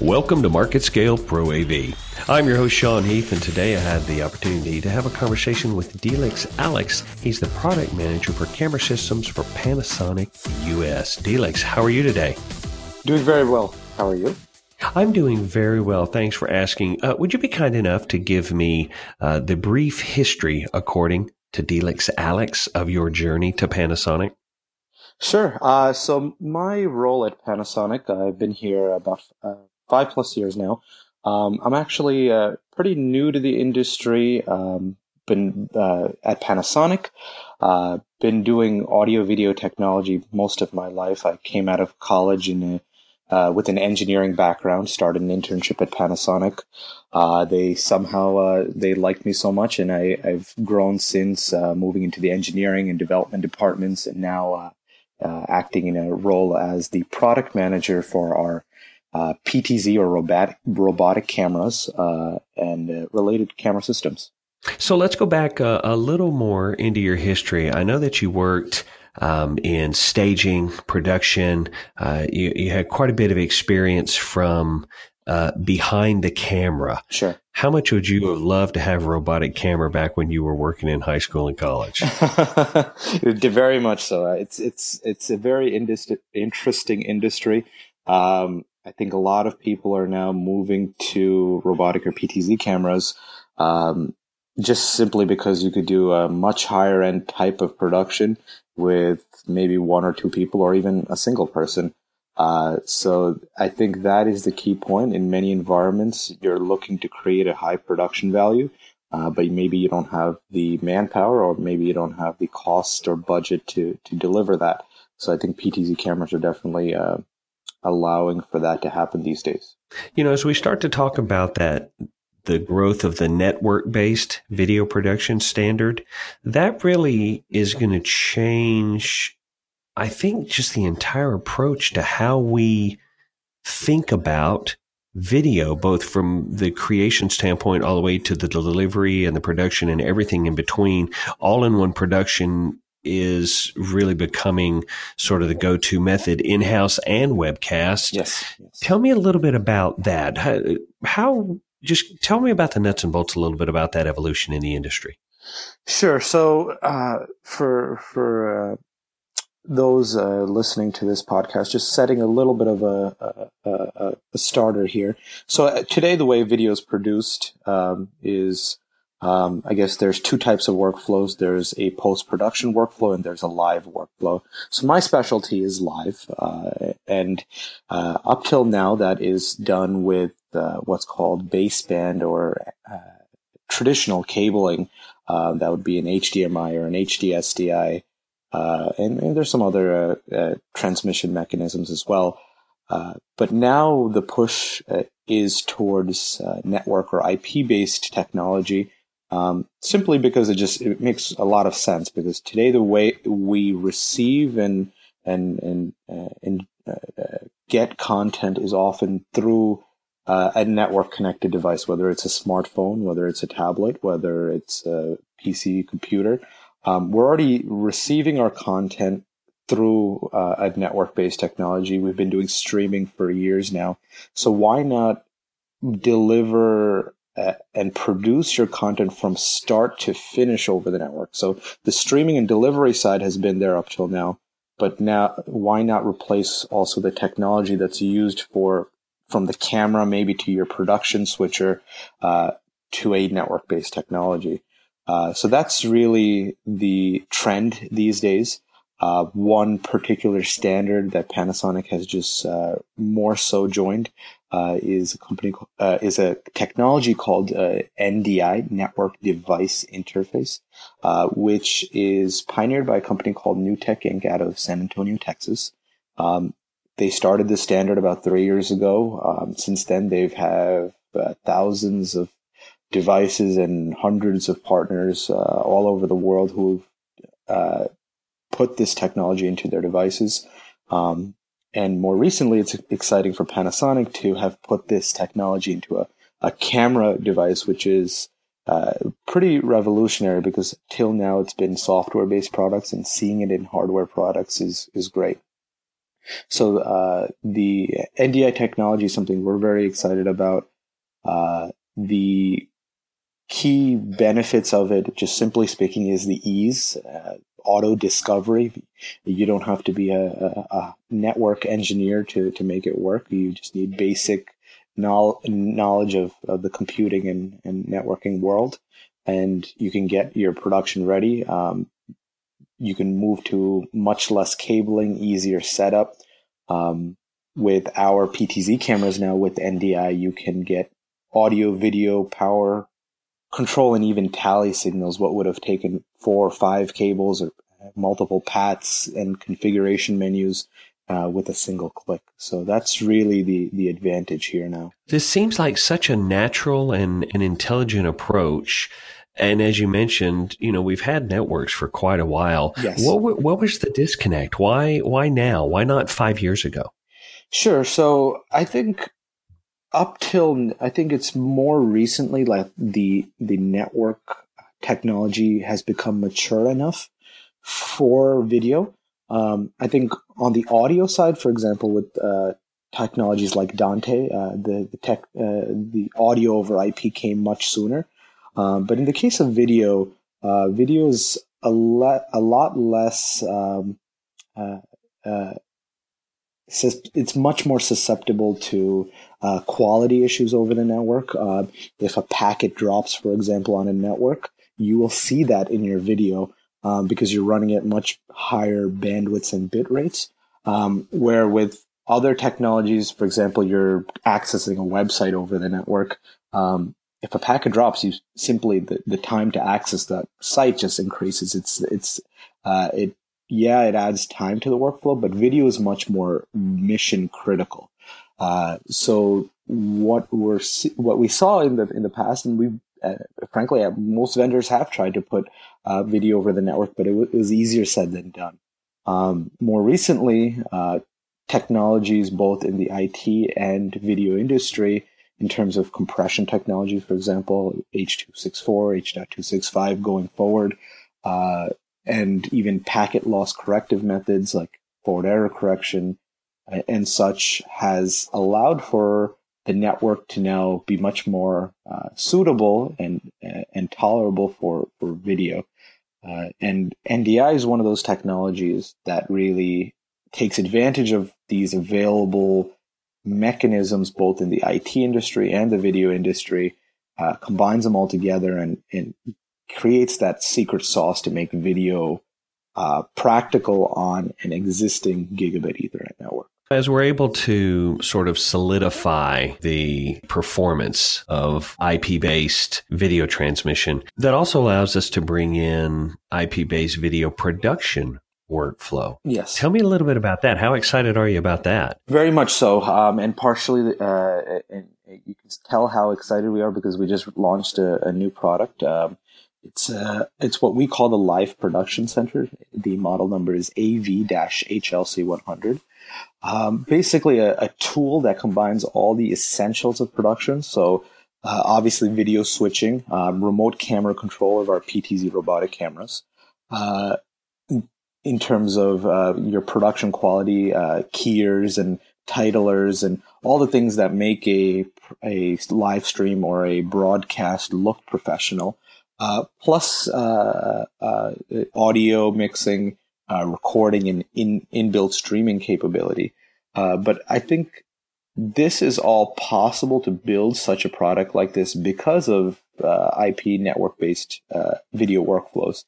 Welcome to Market Scale Pro AV. I'm your host, Sean Heath, and today I had the opportunity to have a conversation with Delix Alex. He's the product manager for camera systems for Panasonic US. Delix, how are you today? Doing very well. How are you? I'm doing very well. Thanks for asking. Uh, would you be kind enough to give me uh, the brief history, according to Delix Alex, of your journey to Panasonic? Sure. Uh, so my role at Panasonic, I've been here about uh, five plus years now. Um, I'm actually uh, pretty new to the industry. Um, been uh, at Panasonic. Uh, been doing audio video technology most of my life. I came out of college in a, uh, with an engineering background. Started an internship at Panasonic. Uh, they somehow uh, they liked me so much, and I, have grown since moving into the engineering and development departments, and now acting in a role as the product manager for our uh, PTZ or robotic, robotic cameras uh, and uh, related camera systems. So let's go back a, a, little more into your history. I know that you worked um, in staging, production. Uh, you, you, had quite a bit of experience from uh, behind the camera. Sure. How much would you have loved to have a robotic camera back when you were working in high school and college? very much so. It's it's it's a very interesting industry. Um, I think a lot of people are now moving to robotic or PTZ cameras, um, just simply because you could do a much higher end type of production with maybe one or two people or even a single person. Uh, so I think that is the key point. In many environments, you're looking to create a high production value, uh, but maybe you don't have the manpower or maybe you don't have the cost or budget to to deliver that. So I think PTZ cameras are definitely uh, allowing for that to happen these days. You know, as we start to talk about that, the growth of the network based video production standard, that really is going to change, I think, just the entire approach to how we think about video, both from the creation standpoint all the way to the delivery and the production and everything in between, all in one production is really becoming sort of the go-to method in-house and webcast. Yes, yes. Tell me a little bit about that. How, how, just tell me about the nuts and bolts a little bit about that evolution in the industry. Sure. So uh, for for uh, those uh, listening to this podcast, just setting a little bit of a, a, a starter here. So uh, today, the way video is produced um, is um, I guess there's two types of workflows. There's a post-production workflow and there's a live workflow. So my specialty is live, uh, and uh, up till now that is done with uh, what's called baseband or uh, traditional cabling. Uh, that would be an HDMI or an HDSDI, uh, and, and, there's some other transmission mechanisms as well. but now the push is towards network or IP-based technology um, simply because it just it makes a lot of sense. Because today the way we receive and and and uh, and uh, uh get content is often through uh, a network connected device, whether it's a smartphone, whether it's a tablet, whether it's a PC computer. Um, we're already receiving our content through uh, a network based technology. We've been doing streaming for years now. So why not deliver uh, and produce your content from start to finish over the network. So the streaming and delivery side has been there up till now, but now why not replace also the technology that's used for from the camera maybe to your production switcher uh, to a network based technology. Uh, so that's really the trend these days. Uh, one particular standard that Panasonic has just uh, more so joined uh, is a company uh, is a technology called uh, NDI Network Device Interface, uh, which is pioneered by a company called NewTek Inc. out of San Antonio, Texas. Um, they started the standard about three years ago. Um, since then, they've have thousands of devices and hundreds of partners all over the world who've put this technology into their devices. Um, and more recently, it's exciting for Panasonic to have put this technology into a, a camera device, which is uh, pretty revolutionary because till now it's been software based products and seeing it in hardware products is, is great. So uh, the NDI technology is something we're very excited about. Uh, the key benefits of it, just simply speaking, is the ease, uh, auto discovery. You don't have to be a, a, a, network engineer to, to make it work. You just need basic knowledge of, of the computing and, and networking world, and you can get your production ready. Um, you can move to much less cabling, easier setup. Um, with our PTZ cameras now with NDI, you can get audio, video, power, control, and even tally signals. What would have taken four or five cables or multiple PATs and configuration menus uh, with a single click. So that's really the, the advantage here now. This seems like such a natural and an intelligent approach. And as you mentioned, you know, we've had networks for quite a while. Yes. What, what was the disconnect? Why, why now? Why not five years ago? Sure. So I think up till, I think it's more recently like the, the network technology has become mature enough for video um, I think on the audio side, for example, with uh, technologies like Dante, uh, the the tech uh, the audio over IP came much sooner. Um, but in the case of video, uh, video is a lot a lot less. Um, uh, uh, it's much more susceptible to quality issues over the network. if a packet drops, for example, on a network, you will see that in your video um, because you're running at much higher bandwidths and bit rates. Um, where with other technologies, for example, you're accessing a website over the network. Um, if a packet drops, you simply the, the time to access that site just increases. It's it's uh, it yeah, it adds time to the workflow, but video is much more mission critical. Uh, so what we're what we saw in the in the past, and we uh, frankly uh, most vendors have tried to put uh, video over the network, but it, w- it, was easier said than done. Um, more recently, uh, technologies both in the IT and video industry, in terms of compression technology, for example, H.264, H.265 going forward, uh, and even packet loss corrective methods like forward error correction uh, and such, has allowed for the network to now be much more uh, suitable and uh, and tolerable for for video. Uh, and NDI is one of those technologies that really takes advantage of these available mechanisms, both in the IT industry and the video industry, uh, combines them all together and, and creates that secret sauce to make video uh, practical on an existing gigabit Ethernet network. As we're able to sort of solidify the performance of IP based video transmission, that also allows us to bring in IP based video production workflow. Yes. Tell me a little bit about that. How excited are you about that? Very much so. Um, and partially, uh, and you can tell how excited we are because we just launched a, a new product. Um, it's uh, it's what we call the Live Production Center. The model number is AV-HLC100. Um, basically, a, a, tool that combines all the essentials of production. So, uh, obviously, video switching, um, remote camera control of our PTZ robotic cameras. Uh, in terms of uh, your production quality, uh, keyers and titlers and all the things that make a a live stream or a broadcast look professional. Uh, plus uh, uh, audio mixing, uh, recording, and in inbuilt streaming capability. Uh, but I think this is all possible to build such a product like this because of IP network based video workflows.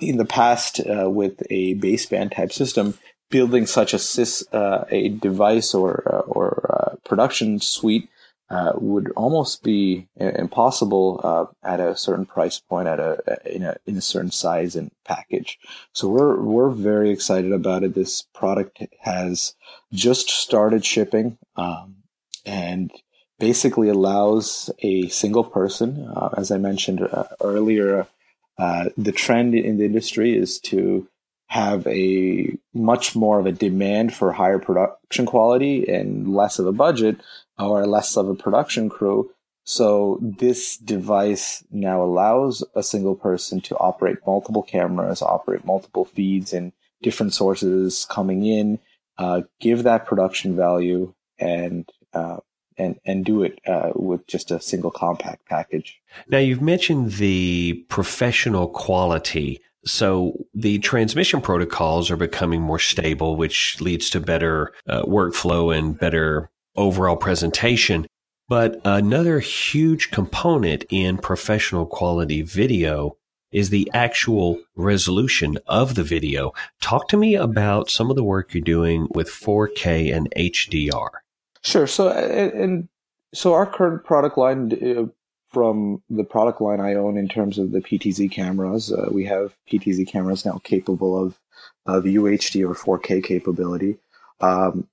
in the past, with a baseband type system, building such a sys, a device or or production suite uh, would almost be impossible uh, at a certain price point, at a in a in a certain size and package. So we're we're very excited about it. This product has just started shipping, um, and basically allows a single person, uh, as I mentioned uh, earlier, uh, the trend in the industry is to have a much more of a demand for higher production quality and less of a budget or less of a production crew. So this device now allows a single person to operate multiple cameras, operate multiple feeds and different sources coming in, uh, give that production value, and uh, and and do it uh, with just a single compact package. Now you've mentioned the professional quality. So the transmission protocols are becoming more stable, which leads to better uh, workflow and better overall presentation. But another huge component in professional quality video is the actual resolution of the video. Talk to me about some of the work you're doing with 4K and HDR. Sure. So, and so our current product line uh, from the product line I own in terms of the PTZ cameras, uh, we have PTZ cameras now capable of of UHD or 4K capability. Um,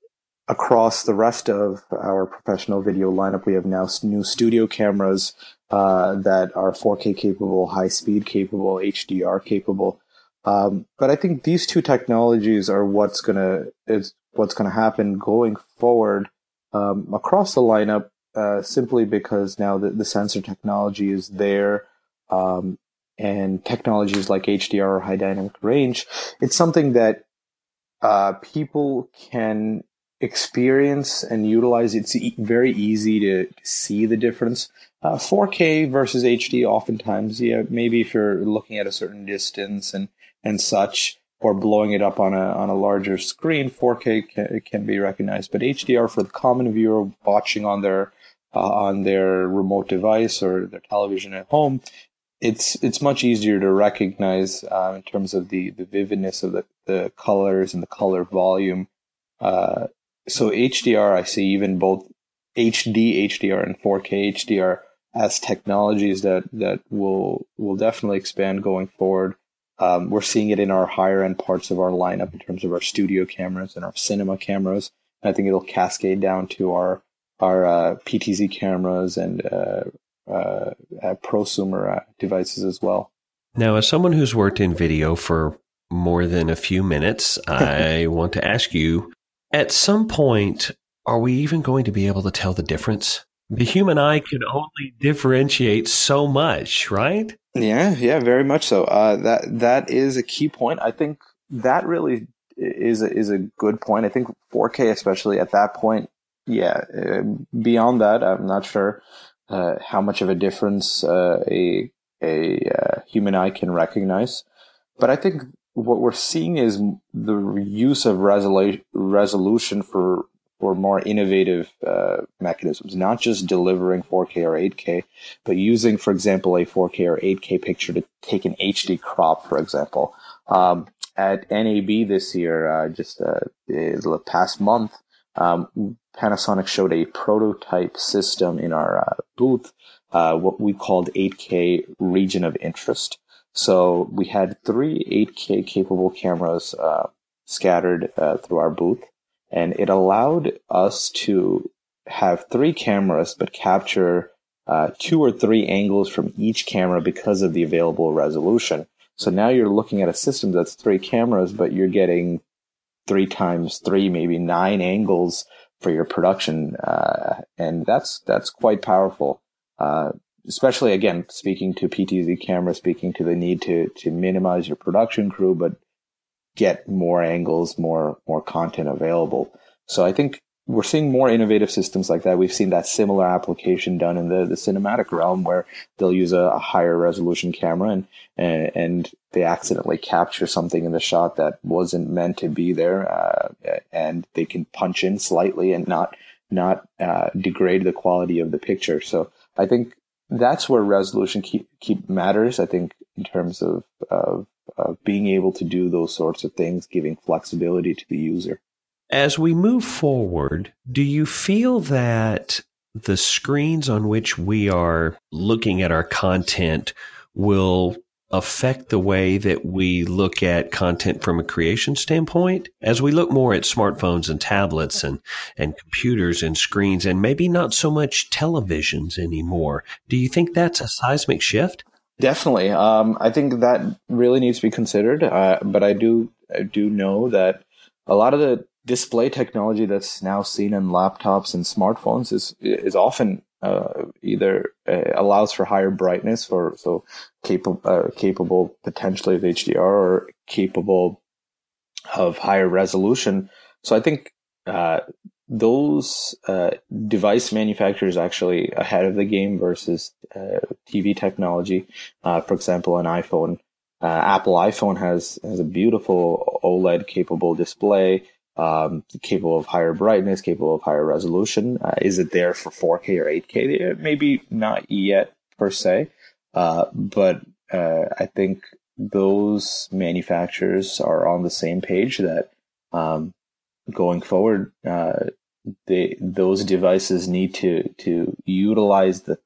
across the rest of our professional video lineup, we have now new studio cameras uh, that are 4K capable, high speed capable, HDR capable. Um, but I think these two technologies are what's gonna is what's gonna happen going forward um, across the lineup. Uh, simply because now the, the sensor technology is there, um, and technologies like HDR or high dynamic range, it's something that uh, people can experience and utilize. It's very easy to see the difference. Uh, 4K versus HD, oftentimes, yeah, maybe if you're looking at a certain distance and and such, or blowing it up on a on a larger screen, 4K can, can be recognized. But HDR for the common viewer watching on their uh, on their remote device or their television at home, it's it's much easier to recognize uh, in terms of the the vividness of the, the colors and the color volume. Uh, so HDR, I see even both HD HDR and 4K HDR as technologies that that will will definitely expand going forward. Um, we're seeing it in our higher end parts of our lineup in terms of our studio cameras and our cinema cameras. I think it'll cascade down to our our uh, PTZ cameras and uh, uh, prosumer uh, devices as well. Now, as someone who's worked in video for more than a few minutes, I want to ask you: At some point, are we even going to be able to tell the difference? the human eye can only differentiate so much, right? Yeah, yeah, very much so. Uh, that that is a key point. I think that really is a, is a good point. I think 4K, especially at that point, yeah. Uh, beyond that, I'm not sure uh, how much of a difference uh, a a uh, human eye can recognize. But I think what we're seeing is the use of resolu- resolution for or more innovative uh, mechanisms, not just delivering 4K or 8K, but using, for example, a 4K or 8K picture to take an HD crop, for example. Um, at NAB this year, uh, just uh, the past month, um, Panasonic showed a prototype system in our uh, booth, uh, what we called 8K region of interest. So we had three 8K capable cameras uh, scattered through our booth and it allowed us to have three cameras but capture uh, two or three angles from each camera because of the available resolution. So now you're looking at a system that's three cameras, but you're getting three times three, maybe nine angles for your production, uh, and that's that's quite powerful. Uh, especially again, speaking to PTZ camera, speaking to the need to to minimize your production crew, but get more angles, more more content available. So I think we're seeing more innovative systems like that. We've seen that similar application done in the, the cinematic realm where they'll use a, a higher resolution camera and, and, and they accidentally capture something in the shot that wasn't meant to be there, uh, and they can punch in slightly and not not uh, degrade the quality of the picture. So I think that's where resolution keep keep matters. I think in terms of of of being able to do those sorts of things, giving flexibility to the user. As we move forward, do you feel that the screens on which we are looking at our content will affect the way that we look at content from a creation standpoint as we look more at smartphones and tablets and, and computers and screens and maybe not so much televisions anymore. Do you think that's a seismic shift? Definitely. Um, I think that really needs to be considered. Uh, but I do, I do know that a lot of the display technology that's now seen in laptops and smartphones is is often uh, either uh, allows for higher brightness or so capable uh, capable potentially of HDR or capable of higher resolution. So I think uh, those uh, device manufacturers actually ahead of the game versus uh, TV technology. For example, an iPhone, Apple iPhone has has a beautiful OLED capable display, um, capable of higher brightness, capable of higher resolution. Uh, is it there for 4K or 8K? Maybe not yet per se, uh, but I think those manufacturers are on the same page that um, going forward, uh, they, those devices need to to utilize the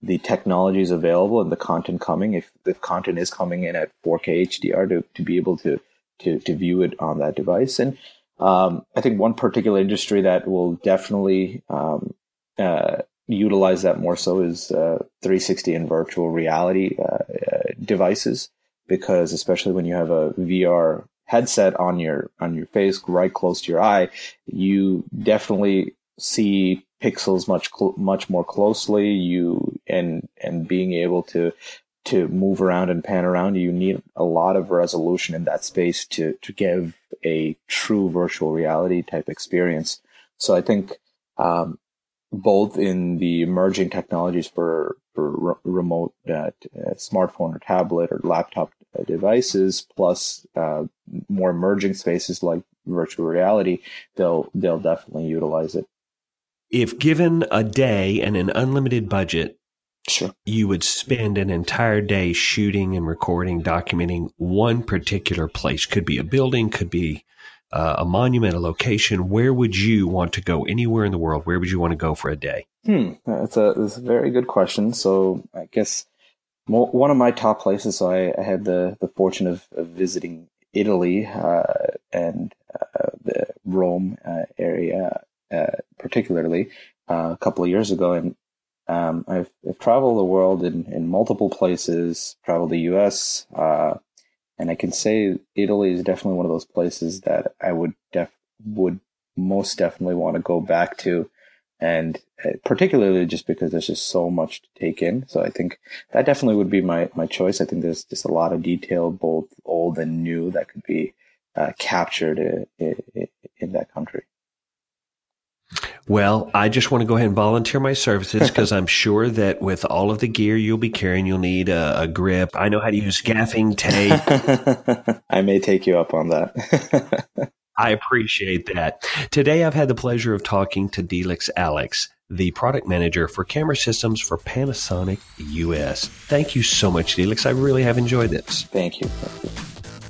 the technologies available and the content coming. If the content is coming in at 4K HDR, to to be able to to to view it on that device. And um, I think one particular industry that will definitely um, uh, utilize that more so is uh, 360 and virtual reality uh, uh, devices, because especially when you have a VR headset on your on your face right close to your eye you definitely see pixels much much more closely. You and and being able to to move around and pan around you need a lot of resolution in that space to to give a true virtual reality type experience so i think um, both in the emerging technologies for for re- remote uh, smartphone or tablet or laptop devices plus uh, more emerging spaces like virtual reality, they'll they'll definitely utilize it. If given a day and an unlimited budget, sure. you would spend an entire day shooting and recording, documenting one particular place. Could be a building, could be uh, a monument, a location. Where would you want to go? Anywhere in the world, where would you want to go for a day? Hmm, that's a that's a very good question. So I guess one of my top places. So I, I had the the fortune of, of visiting Italy uh, and uh, the Rome uh, area, uh, particularly uh, a couple of years ago, and um, I've, I've, traveled the world in, in multiple places. Traveled the U.S. and I can say Italy is definitely one of those places that I would def would most definitely want to go back to and uh, particularly just because there's just so much to take in. So I think that definitely would be my my choice. I think there's just a lot of detail, both old and new, that could be uh, captured in, in, in, that country. Well, I just want to go ahead and volunteer my services because I'm sure that with all of the gear you'll be carrying, you'll need a, a grip. I know how to use gaffing tape. I may take you up on that. I appreciate that. Today, I've had the pleasure of talking to Delix Alex, the product manager for camera systems for Panasonic US. Thank you so much, Delix. I really have enjoyed this. Thank you.